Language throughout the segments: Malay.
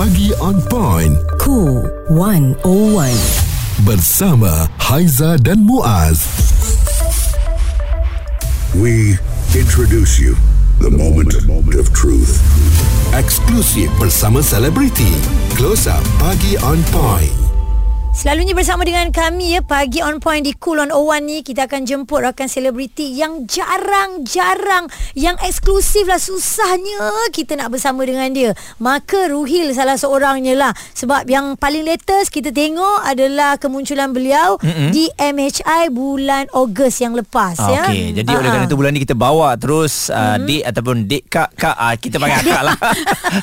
Pagi on point. Cool 101. Bersama Haiza dan Muaz. We introduce you the moment of truth. Eksklusif bersama selebriti. Close Up Pagi on point. Selalunya bersama dengan kami ya pagi on point di Cool on Owan ni kita akan jemput rakan selebriti yang jarang-jarang yang eksklusif lah susahnya kita nak bersama dengan dia. Maka Ruhil salah seorangnya lah sebab yang paling latest kita tengok adalah kemunculan beliau mm-hmm. di MHI bulan Ogos yang lepas ya. Okey, jadi oleh kerana itu bulan ni kita bawa terus uh, mm-hmm. dek ataupun dek kak kak uh, kita panggil kak lah.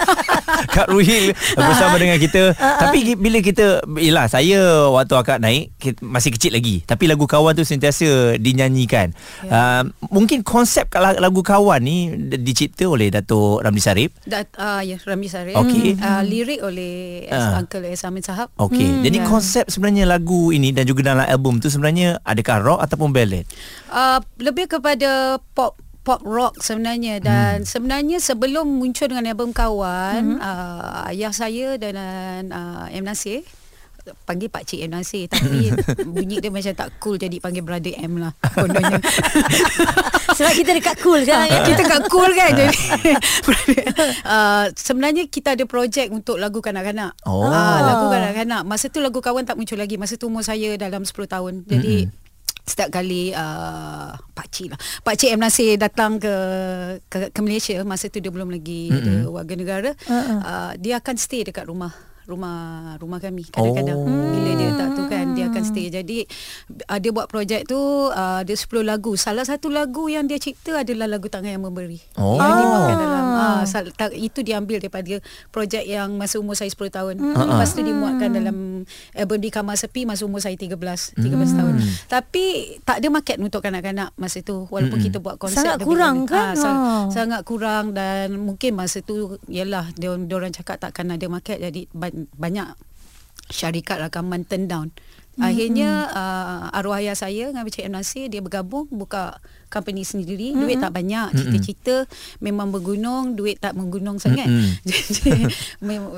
kak Ruhil bersama dengan kita. Tapi bila kita yalah saya waktu akak naik masih kecil lagi tapi lagu kawan tu sentiasa dinyanyikan ya. uh, mungkin konsep lagu kawan ni dicipta oleh Datuk Ramli Sarip Dat, uh, ya Ramli Sarip okay. uh, lirik oleh uh. Uncle S. Amin Sahab okay. hmm, jadi ya. konsep sebenarnya lagu ini dan juga dalam album tu sebenarnya adakah rock ataupun ballad uh, lebih kepada pop pop rock sebenarnya dan hmm. sebenarnya sebelum muncul dengan album kawan hmm. uh, ayah saya dan uh, M Nasir panggil Pak Cik M Nasir tapi bunyi dia macam tak cool jadi panggil Brother M lah kononnya sebab kita dekat cool kan kita dekat cool kan jadi uh, sebenarnya kita ada projek untuk lagu kanak-kanak oh. uh, lagu kanak-kanak masa tu lagu kawan tak muncul lagi masa tu umur saya dalam 10 tahun jadi mm-hmm. Setiap kali uh, Pak Cik lah Pak Cik M. Nasir datang ke, ke ke Malaysia Masa tu dia belum lagi mm-hmm. warga negara uh-uh. uh, Dia akan stay dekat rumah rumah rumah kami. Kadang-kadang oh. bila dia tak tu kan dia akan stay. Jadi uh, dia buat projek tu uh, dia 10 lagu. Salah satu lagu yang dia cipta adalah lagu tangan yang memberi. Oh. yang dimakan dalam uh, sal, ta, itu diambil daripada projek yang masa umur saya 10 tahun. Hmm. lepas tu dimuatkan dalam album di kamar sepi masa umur saya 13 13 hmm. tahun. Tapi tak ada market untuk kanak-kanak masa tu walaupun hmm. kita buat konsep sangat kurang kan? ha, sang, sangat kurang dan mungkin masa tu yalah dia orang cakap takkan ada market. Jadi banyak syarikat rakaman turn down. Akhirnya mm-hmm. uh, arwah ayah saya dengan Cik M Nasir dia bergabung buka company sendiri mm-hmm. duit tak banyak cita-cita mm-hmm. memang bergunung duit tak menggunung sangat mm-hmm. jadi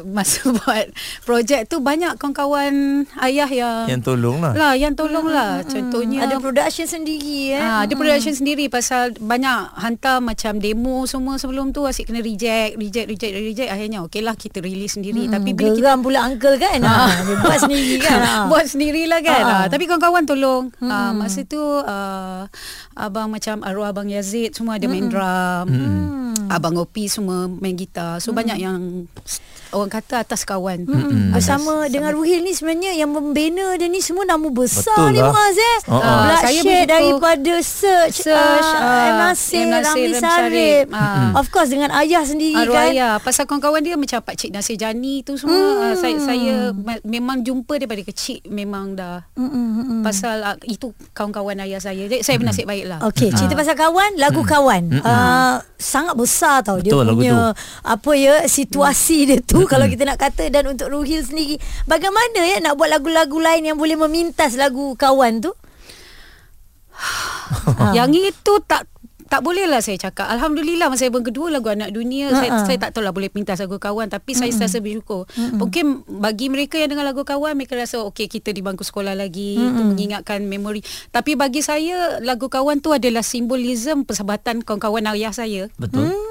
masa buat projek tu banyak kawan-kawan ayah yang yang tolong lah lah yang tolong lah mm-hmm. contohnya ada production sendiri eh ha, ada production mm-hmm. sendiri pasal banyak hantar macam demo semua sebelum tu asyik kena reject reject reject reject akhirnya okey lah kita release sendiri mm-hmm. tapi bila geram kita, pula uncle kan ha. dia buat sendiri kan buat sendirilah kan ha. Ha. tapi kawan-kawan tolong mm-hmm. ha, masa tu uh, abang macam arwah abang Yazid semua ada main drum. Mm-hmm. Abang Opi semua main gitar. So mm-hmm. banyak yang orang kata atas kawan. Mm-hmm. Bersama atas, dengan Ruhil ni sebenarnya yang membina dia ni semua nama besar Betul ni lah. Muaz eh. Uh-huh. Uh, saya daripada search search uh, Nasir, Ramli Sarip. Uh. Of course dengan ayah sendiri Arwah kan. Ayah. Pasal kawan-kawan dia macam Pak Cik Nasir Jani tu semua. Mm. Uh, saya saya memang jumpa daripada kecil memang dah. Mm-hmm. Pasal uh, itu kawan-kawan ayah saya. Jadi saya mm. bernasib baiklah. Okey, cerita pasal kawan, lagu mm. kawan. Mm. Uh, sangat besar tau Betul, dia punya apa ya situasi dia tu mm-hmm. kalau kita nak kata. Dan untuk Ruhil sendiri bagaimana ya nak buat lagu-lagu lain yang boleh memintas lagu kawan tu? Yang itu tak tak boleh lah saya cakap. Alhamdulillah masa album kedua lagu Anak Dunia uh-huh. saya, saya tak tahu lah boleh pintas lagu kawan tapi uh-huh. saya rasa bersyukur. Uh-huh. Mungkin bagi mereka yang dengar lagu kawan mereka rasa okey kita di bangku sekolah lagi uh-huh. itu mengingatkan memori. Tapi bagi saya lagu kawan tu adalah simbolisme persahabatan kawan-kawan ayah saya. Betul. Hmm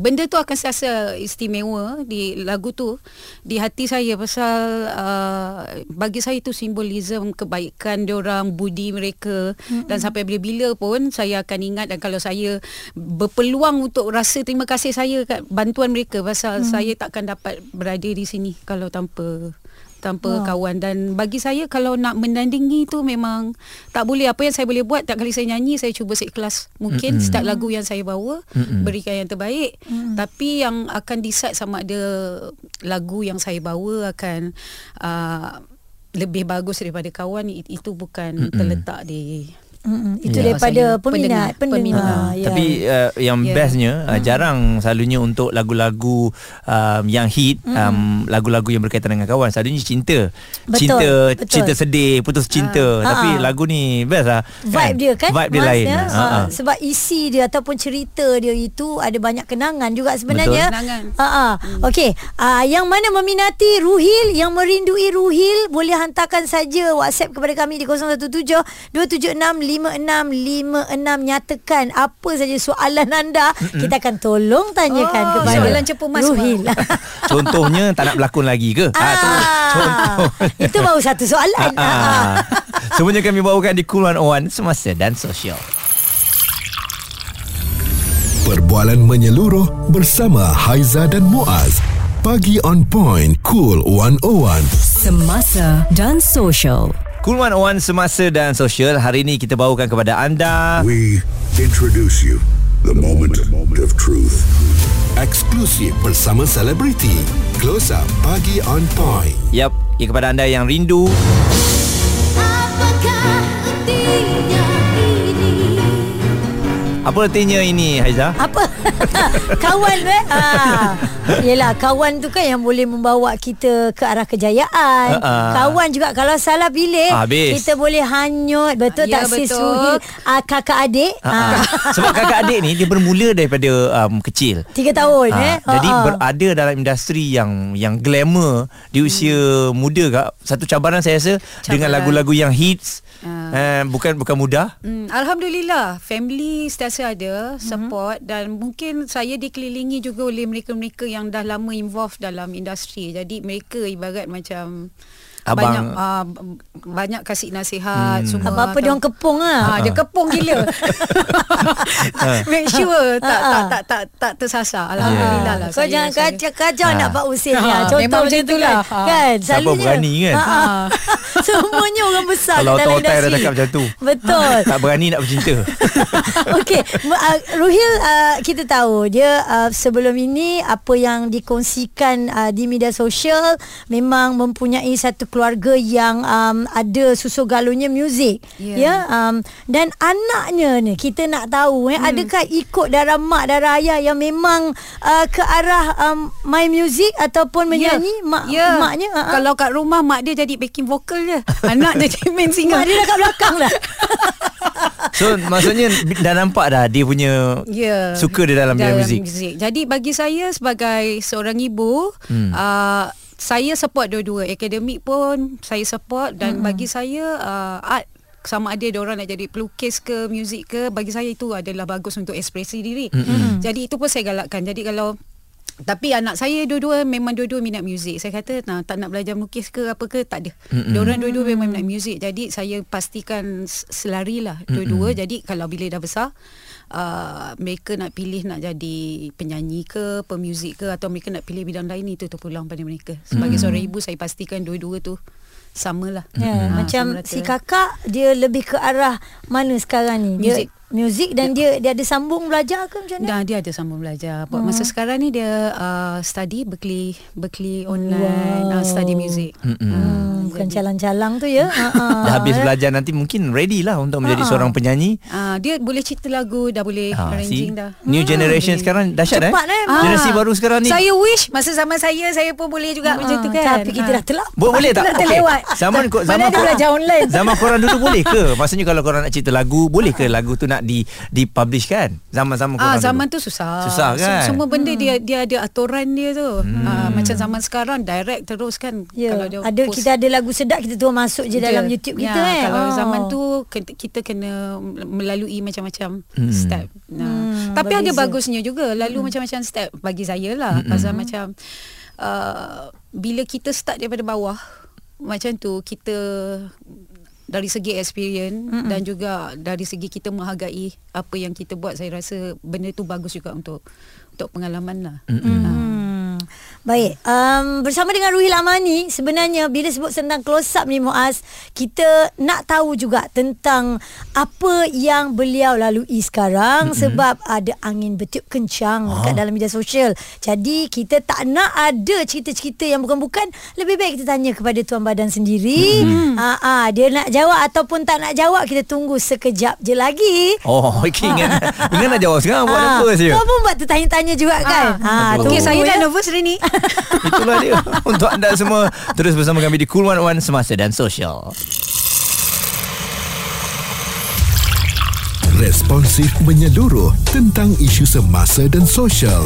benda tu akan serasa istimewa di lagu tu di hati saya pasal uh, bagi saya itu simbolisme kebaikan orang budi mereka mm-hmm. dan sampai bila-bila pun saya akan ingat dan kalau saya berpeluang untuk rasa terima kasih saya kat bantuan mereka pasal mm. saya takkan dapat berada di sini kalau tanpa tanpa wow. kawan dan bagi saya kalau nak menandingi tu memang tak boleh apa yang saya boleh buat tak kali saya nyanyi saya cuba seikhlas mungkin mm-hmm. setiap lagu yang saya bawa mm-hmm. berikan yang terbaik mm-hmm. tapi yang akan decide sama ada lagu yang saya bawa akan uh, lebih bagus daripada kawan itu bukan mm-hmm. terletak di Mm-mm. Itu Ya. daripada Saya peminat, pendengar. pendengar. Peminat. Ya. Tapi uh, yang Ya. bestnya uh, jarang selalunya untuk lagu-lagu um, yang hit, um, lagu-lagu yang berkaitan dengan kawan. Selalunya cinta. Betul, cinta, betul. cinta sedih, putus cinta. Ah. Tapi Ah. lagu ni best lah. vibe dia kan Vibe dia lain. Ha, Ha, ha. sebab isi dia ataupun cerita dia itu ada banyak kenangan juga sebenarnya Betul. Kenangan. ha ah okey ah yang mana meminati Ruhil yang merindui Ruhil boleh hantarkan saja WhatsApp kepada kami di 017 276 5656 nyatakan apa saja soalan anda kita akan tolong tanyakan Oh, kepada soalan cepu mas, Ruhil Contohnya tak nak berlakon lagi ke? Ah, tu contoh. itu baru satu soalan Ah, ah. Semuanya kami bawakan di Cool 101 Semasa dan Sosial. Perbualan menyeluruh bersama Haiza dan Muaz. Pagi on point, cool 101. Semasa dan Social. Cool 101 Semasa dan Sosial Hari ini kita bawakan kepada anda We introduce you the moment of truth. Eksklusif bersama selebriti. Close up pagi on point. Yap, ya kepada anda yang rindu Apa artinya ini Haiza? Apa? kawan eh? Ha. Yelah, kawan tu kan yang boleh membawa kita ke arah kejayaan. Ha. Kawan juga kalau salah pilih, Habis. kita boleh hanyut. Betul Ya, tak sis betul. Ruhil? Ah, kakak adik. Ha. ha. Sebab kakak adik ni dia bermula daripada um, kecil. Tiga tahun Ha, eh. Jadi Ha, ha. berada dalam industri yang yang glamour di usia muda kak. Satu cabaran saya rasa dengan Cabaran. lagu-lagu yang hits. Uh, bukan bukan mudah. Hmm, Alhamdulillah family sentiasa ada support mm-hmm. dan mungkin saya dikelilingi juga oleh mereka-mereka yang dah lama involved dalam industri. Jadi mereka ibarat macam Abang- banyak uh, banyak kasih nasihat hmm. semua. Apa-apa dia orang kepung lah. Ha, dia kepung gila. Make sure tak, tak tak tak tak tersasar. Alhamdulillah lah. Kau saya jangan rasa. kacau-kacau Ha. nak Pak Husin Ha, ni. Contoh memang macam macam tu itulah. kan. Ha. Kan? Siapa berani kan? Ha, ha. Semuanya orang besar Kalau dalam otak-otak dah cakap macam tu. Betul. Tak berani nak bercinta. Okey, uh, Ruhil uh, kita tahu dia uh, sebelum ini apa yang dikongsikan uh, di media sosial memang mempunyai satu keluarga yang um, ada susu galonnya muzik. Ya. Ya, um, dan anaknya ni kita nak tahu eh hmm. adakah ikut darah mak darah ayah yang memang uh, ke arah um, main muzik ataupun menyanyi mak ya. maknya uh, Kalau kat rumah mak dia jadi backing vocal je. Anak jadi main singer. mak dia dah kat belakang dah. So maksudnya dah nampak dah dia punya Ya. suka dia dalam bidang muzik. Jadi bagi saya sebagai seorang ibu, hmm. uh, saya support dua-dua. Akademik pun saya support dan hmm. bagi saya uh, art sama ada dia orang nak jadi pelukis ke muzik ke bagi saya itu adalah bagus untuk ekspresi diri. Hmm. Jadi itu pun saya galakkan. Jadi kalau tapi anak saya dua-dua memang dua-dua minat muzik. Saya kata nah, tak nak belajar melukis ke apa ke tak ada. Mm-hmm. Diorang dua-dua memang minat muzik. Jadi saya pastikan selari lah dua-dua. Mm-hmm. Jadi kalau bila dah besar uh, mereka nak pilih nak jadi penyanyi ke, pemuzik ke atau mereka nak pilih bidang lain itu terpulang pada mereka. Sebagai mm-hmm. seorang ibu saya pastikan dua-dua tu samalah. Ya, Ah, macam sama si kakak dia lebih ke arah mana sekarang ni? Dia Muzik. muzik dan dia dia ada sambung belajar ke macam mana? Dah dia ada sambung belajar. Buat masa sekarang ni dia uh, study Berkeley Berkeley online wow. uh, study music. Hmm, bukan calang-calang tu ya. Ha Dah habis belajar nanti mungkin ready lah untuk menjadi seorang penyanyi. Uh, dia boleh cipta lagu dah boleh Ha, arranging see? dah. New generation sekarang dahsyat eh. Cepat, eh? Generasi Ah, baru sekarang ni. Saya wish masa zaman saya saya pun boleh juga macam tu kan. Tapi kita Ah. dah. Bo- boleh tak? Kita dah terlewat. Zaman kau Mana zaman kau belajar online. Zaman korang dulu boleh ke? Maksudnya kalau korang nak cipta lagu, boleh ke lagu tu nak di dipublish kan? Zaman-zaman Ah zaman dulu. tu susah. Susah kan? Semua benda dia dia ada aturan dia tu. Hmm. Ah, macam zaman sekarang direct terus kan Ya, kalau dia ada post kita ada lagu sedap kita tu masuk je dalam Je. YouTube kita kan. Kalau Oh. zaman tu kita kena melalui macam-macam hmm. step. Nah. Hmm, Tapi ada berbeza. bagusnya juga lalu hmm. macam-macam step bagi saya lah. Hmm. Pasal macam uh, bila kita start daripada bawah macam tu kita dari segi experience mm dan juga dari segi kita menghargai apa yang kita buat saya rasa benda tu bagus juga untuk untuk pengalaman lah. Hmm. Baik, um, bersama dengan Ruhil Amani sebenarnya bila sebut tentang close up ni Muaz, kita nak tahu juga tentang apa yang beliau lalui sekarang mm-hmm. sebab ada angin bertiup kencang oh. kat dalam media sosial. Jadi kita tak nak ada cerita-cerita yang bukan-bukan, lebih baik kita tanya kepada tuan badan sendiri. Mm-hmm. Ah, ah, dia nak jawab ataupun tak nak jawab kita tunggu sekejap je lagi. Oh, okay, ingat, ingat nak jawab sekarang buat Ah, nervous je. Kau pun buat tertanya-tanya juga kan? Ah, betul. Okey, tunggu saya ya. dah nervous hari ni. Itulah dia Untuk anda semua Terus bersama kami di Cool One One Semasa dan Sosial Responsif menyeluruh tentang isu semasa dan sosial.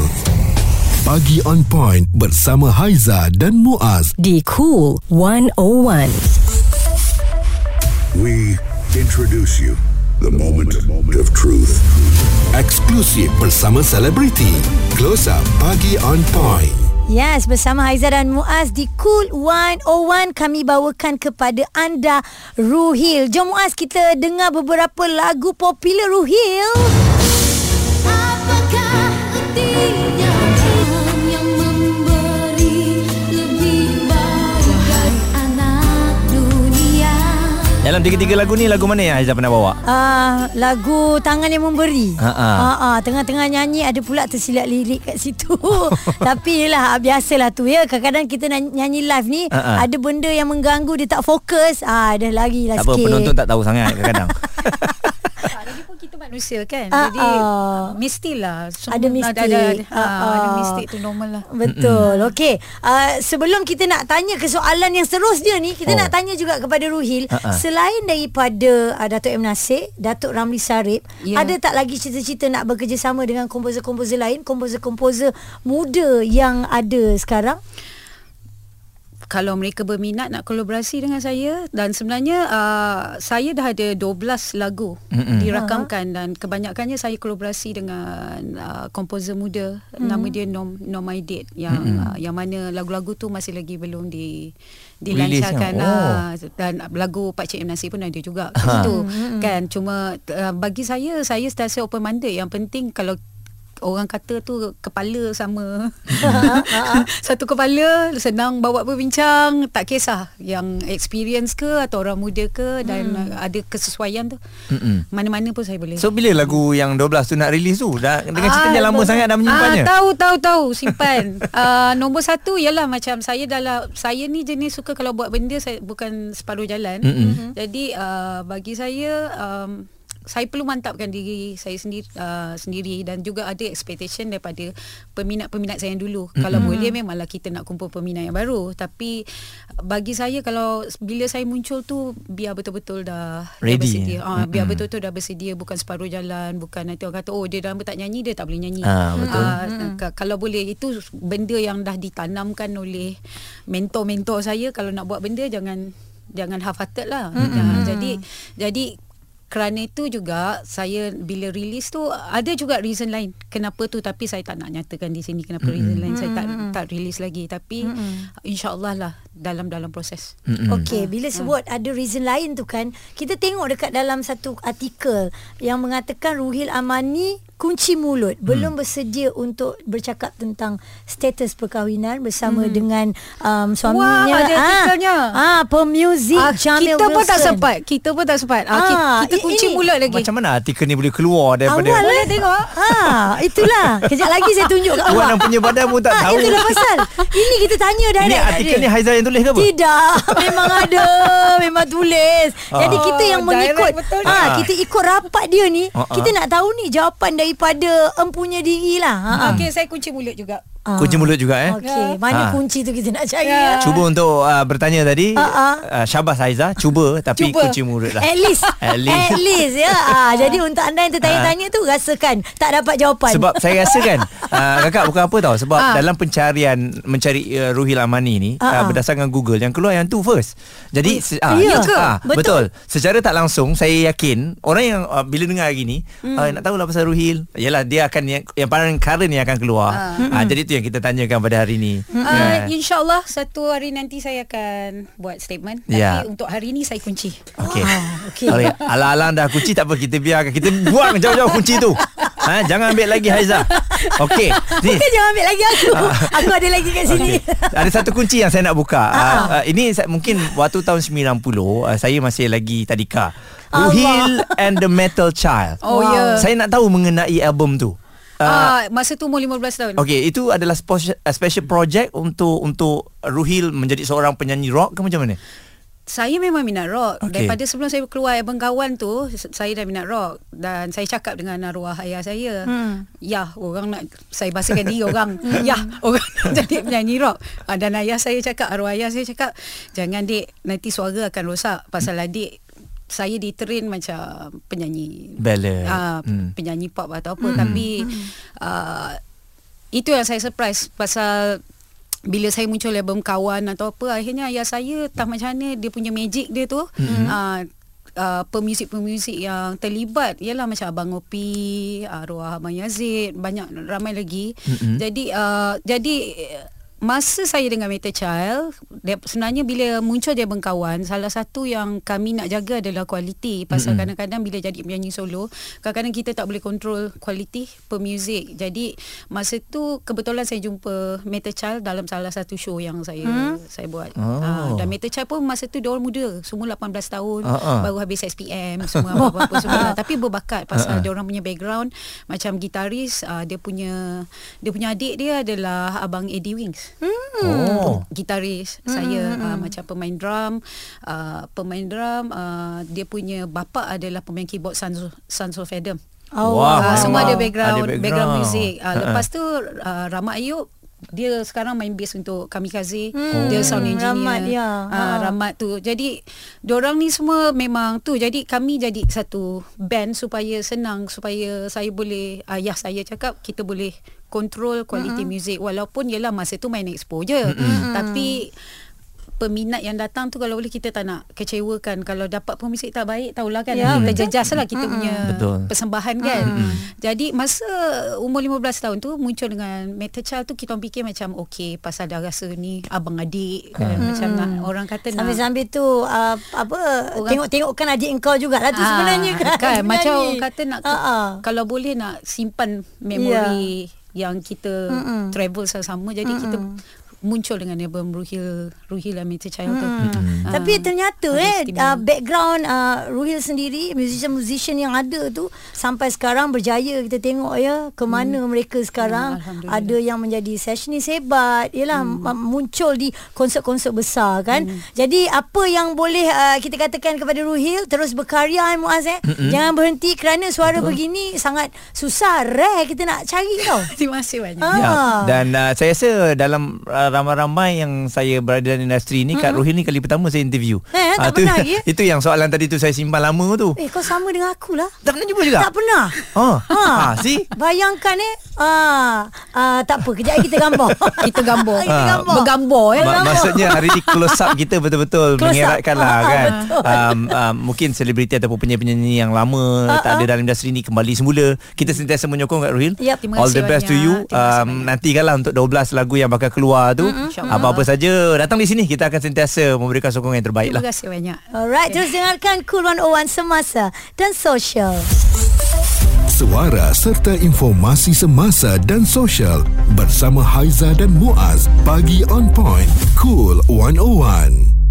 Pagi on point bersama Haiza dan Muaz. Di Cool 101. We introduce you the moment of truth. Eksklusif bersama selebriti. Close up pagi on point. Yes, bersama Haiza dan Muaz di Cool 101 kami bawakan kepada anda Ruhil. Jom Muaz kita dengar beberapa lagu popular Ruhil. Dalam tiga-tiga lagu ni Lagu mana yang Aizah pernah bawa? Uh, lagu Tangan yang Memberi. Ha, ha, tengah-tengah nyanyi ada pula tersilap lirik kat situ. Tapi yelah biasalah tu ya. Kadang-kadang kita nak nyanyi live ni ha. ada benda yang mengganggu dia tak fokus. Ah, dah lagi lah Tak apa sikit. penonton tak tahu sangat kadang-kadang manusia kan. Ah, Jadi ah. mestilah semua Ada mistik. Ada, ada, Ah, ah, ada mistik tu normal lah. Betul. Okey. Uh, sebelum kita nak tanya ke soalan yang seterusnya ni, kita Oh. nak tanya juga kepada Ruhil, Ha-ha. selain daripada uh, Datuk M Nasir, Datuk Ramli Sarip, Ya. ada tak lagi cita-cita nak bekerjasama dengan komposer-komposer lain, komposer-komposer muda yang ada sekarang? Kalau mereka berminat nak kolaborasi dengan saya dan sebenarnya uh, saya dah ada 12 lagu Mm-mm. dirakamkan dan kebanyakannya saya kolaborasi dengan uh, komposer muda. Nama dia Nom Nom Date yang uh, yang mana lagu-lagu tu masih lagi belum di dilancarkan. Release, oh. ah, dan lagu Pak Cik M Nasir pun ada juga Ha. situ. Kan cuma uh, bagi saya saya sentiasa open minded yang penting kalau orang kata tu kepala sama satu kepala senang bawa berbincang tak kisah yang experience ke atau orang muda ke dan hmm. ada kesesuaian tu Mm-mm. mana-mana pun saya boleh So bila lagu yang 12 tu nak release tu dah, Dengan Ah, ceritanya lama sangat dah menyimpannya Ah, tahu tahu tahu simpan. uh, nombor satu ialah macam saya dalam saya ni jenis suka kalau buat benda saya bukan separuh jalan. Mm-mm. Jadi uh, bagi saya um, saya perlu mantapkan diri saya sendiri uh, sendiri dan juga ada expectation daripada peminat-peminat saya yang dulu. Mm-hmm. Kalau boleh memanglah kita nak kumpul peminat yang baru tapi bagi saya kalau bila saya muncul tu biar betul-betul dah, dah Ready, bersedia. eh? Ah biar Mm-mm. betul-betul dah bersedia bukan separuh jalan bukan nanti orang kata oh dia dah lama tak nyanyi dia tak boleh nyanyi. Ah, betul. Ah, ka- kalau boleh itu benda yang dah ditanamkan oleh mentor-mentor saya kalau nak buat benda jangan jangan half-hearted lah. Mm-hmm. jadi jadi kerana itu juga saya bila release tu ada juga reason lain kenapa tu tapi saya tak nak nyatakan di sini kenapa mm-hmm. reason lain saya tak tak release lagi tapi mm-hmm. insyaallah lah dalam dalam proses. Mm-mm. Okey, bila sebut ada reason lain tu kan, kita tengok dekat dalam satu artikel yang mengatakan Ruhil Amani kunci mulut belum bersedia untuk bercakap tentang status perkahwinan bersama dengan um, suaminya. Wah, ada artikelnya. Ah, pemuzik Ah, Jamil kita pun tak Wilson. sempat. Kita pun tak sempat. Ah, Ah, kita, kunci ini- mulut lagi. Macam mana artikel ni boleh keluar daripada Awal Boleh eh? tengok. Ha, itulah. Kejap lagi saya tunjuk kat awak. yang punya badan pun tak Ah, tahu Itulah pasal. Ini kita tanya direct. Ini artikel ni Haizal yang tulis ke apa? Tidak, memang ada, memang tulis. Jadi Ah. kita yang Oh, mengikut, ni. ah, kita ikut rapat dia ni, Ah, ah. kita nak tahu ni jawapan daripada empunya diri lah. Ha. Okey, saya kunci mulut juga. Ah. Kunci mulut juga eh Okey, mana Ah. kunci tu kita nak cari Ya. ya. Cuba untuk uh, bertanya tadi ah. uh, Syabas Haizah Cuba Tapi Cuba. kunci mulut lah At least At least. At least ya ah, Jadi untuk anda yang tertanya-tanya tu Rasakan Tak dapat jawapan Sebab saya rasa kan uh, Kakak bukan apa tau Sebab Ah. dalam pencarian Mencari uh, Ruhil Amani ni ah. uh, Berdasarkan Google Yang keluar yang tu first Jadi se- ah, ya yes, ke? ah, Betul. betul. Secara tak langsung Saya yakin Orang yang uh, Bila dengar hari ni hmm. uh, Nak tahulah pasal Ruhil Yalah dia akan Yang, yang paling current yang akan keluar ah. uh, Jadi tu yang kita tanyakan pada hari ni Uh, Ya. InsyaAllah satu hari nanti saya akan buat statement. Tapi Ya. untuk hari ni saya kunci. Okey. Ah, okey. Okay. Alang-alang dah kunci tak apa kita biarkan. Kita buang jauh-jauh kunci tu. ha, Jangan ambil lagi Haiza Okey Bukan jangan ambil lagi aku. aku ada lagi kat sini. Okay. Ada satu kunci yang saya nak buka. Uh, uh, ini sa- mungkin waktu tahun 90 uh, saya masih lagi tadika. Ruhil and the Metal Child. Oh, ya. Saya nak tahu mengenai album tu. Uh, Ah, masa tu umur 15 tahun. Okey, itu adalah special, uh, special project untuk untuk Ruhil menjadi seorang penyanyi rock ke macam mana? Saya memang minat rock. Okay. Daripada sebelum saya keluar album kawan tu, saya dah minat rock dan saya cakap dengan arwah ayah saya. Hmm. Ya, orang nak saya bahasakan diri orang. ya, orang nak jadi penyanyi rock. Ah, dan ayah saya cakap, arwah ayah saya cakap, jangan dik, nanti suara akan rosak pasal adik saya diterin macam penyanyi Ballad. uh, Hmm. hmm. penyanyi pop atau apa hmm. tapi uh, itu yang saya surprise pasal bila saya muncul album kawan atau apa akhirnya ayah saya tak macam mana dia punya magic dia tu hmm. uh, Uh, pemuzik-pemuzik yang terlibat ialah macam Abang Opi, arwah Abang Yazid, banyak ramai lagi. Mm-hmm. Jadi uh, jadi masa saya dengan Meta Child dia, sebenarnya bila muncul dia bengkawan salah satu yang kami nak jaga adalah kualiti pasal mm-hmm. kadang-kadang bila jadi penyanyi solo kadang-kadang kita tak boleh kontrol kualiti pemuzik jadi masa tu kebetulan saya jumpa Meta Child dalam salah satu show yang saya hmm? saya buat Oh. Ah, dan Meta Child pun masa tu dia orang muda semua 18 tahun Ah, ah. baru habis SPM semua apa-apa semua tapi berbakat pasal dia orang punya background macam gitaris uh, dia punya dia punya adik dia adalah abang Eddie Wings Oh. gitaris hmm. saya uh, macam pemain drum uh, pemain drum uh, dia punya bapa adalah pemain keyboard Sons of, Sons of Adam Oh, Wah, uh, semua memang ada background, ada background background. music uh, lepas tu uh, Rahmat Ayub dia sekarang main bass untuk Kamikaze hmm, dia sound engineer Rahmat, ya. uh, Ha. Rahmat tu jadi diorang ni semua memang tu jadi kami jadi satu band supaya senang supaya saya boleh ayah saya cakap kita boleh control quality mm-hmm. music walaupun yelah masa tu main expo je mm-hmm. tapi peminat yang datang tu kalau boleh kita tak nak kecewakan. Kalau dapat pemuzik tak baik tahulah kan. Ya, kita jejas lah kita punya Betul. persembahan kan. Jadi masa umur 15 tahun tu muncul dengan Metal Child tu kita fikir macam okey pasal dah rasa ni abang adik. Kan. Macam nak orang kata nak Sambil-sambil tu uh, apa Orang- tengok-tengokkan adik engkau jugalah tu Ah, sebenarnya. kan. kan macam orang kata nak ah. kalau boleh nak simpan memori yang kita Mm-mm. travel sama-sama jadi Mm-mm. kita muncul dengan album Ruhil Ruhil and Metal Child tu. Hmm. Ah, Tapi ternyata eh uh, background uh, Ruhil sendiri musician-musician yang ada tu sampai sekarang berjaya kita tengok ya ke mana hmm. mereka sekarang Hmm, ada yang menjadi sessionis hebat yalah hmm. muncul di konsert-konsert besar kan. Hmm. Jadi apa yang boleh uh, kita katakan kepada Ruhil terus berkarya eh, Muaz eh. Hmm. Jangan berhenti kerana suara Betul. begini sangat susah rare kita nak cari tau. Terima kasih banyak. Ah. Ya. Dan uh, saya rasa dalam uh, ramai-ramai yang saya berada dalam industri ni Kak Ruhil ni kali pertama saya interview. Eh, tak Ah, tu, pernah lagi, eh? Itu yang soalan tadi tu saya simpan lama tu. Eh kau sama dengan aku lah. Tak pernah jumpa juga? Tak pernah. Oh. Ha. Ha, see? Bayangkan eh. Ah, ah tak apa, kejap lagi kita gambar. Kita gambar. kita Ah, gambar. Bergambar eh. Ma- maksudnya hari ni close up kita betul-betul mengeratkan lah Ah, kan. betul. Um, um, mungkin selebriti ataupun penyanyi-penyanyi yang lama Ah, tak ah. ada dalam industri ni kembali semula. Kita sentiasa menyokong Kak Ruhil. Yap. Terima All the best to banyak. you. Terima kasih Um, nantikanlah untuk 12 lagu yang bakal keluar tu. InsyaAllah. Apa-apa saja datang di sini kita akan sentiasa memberikan sokongan yang terbaik Terima lah. kasih banyak. Alright, terus dengarkan Cool 101 Semasa dan Social. Suara serta informasi semasa dan sosial bersama Haiza dan Muaz. Pagi on point. Cool 101.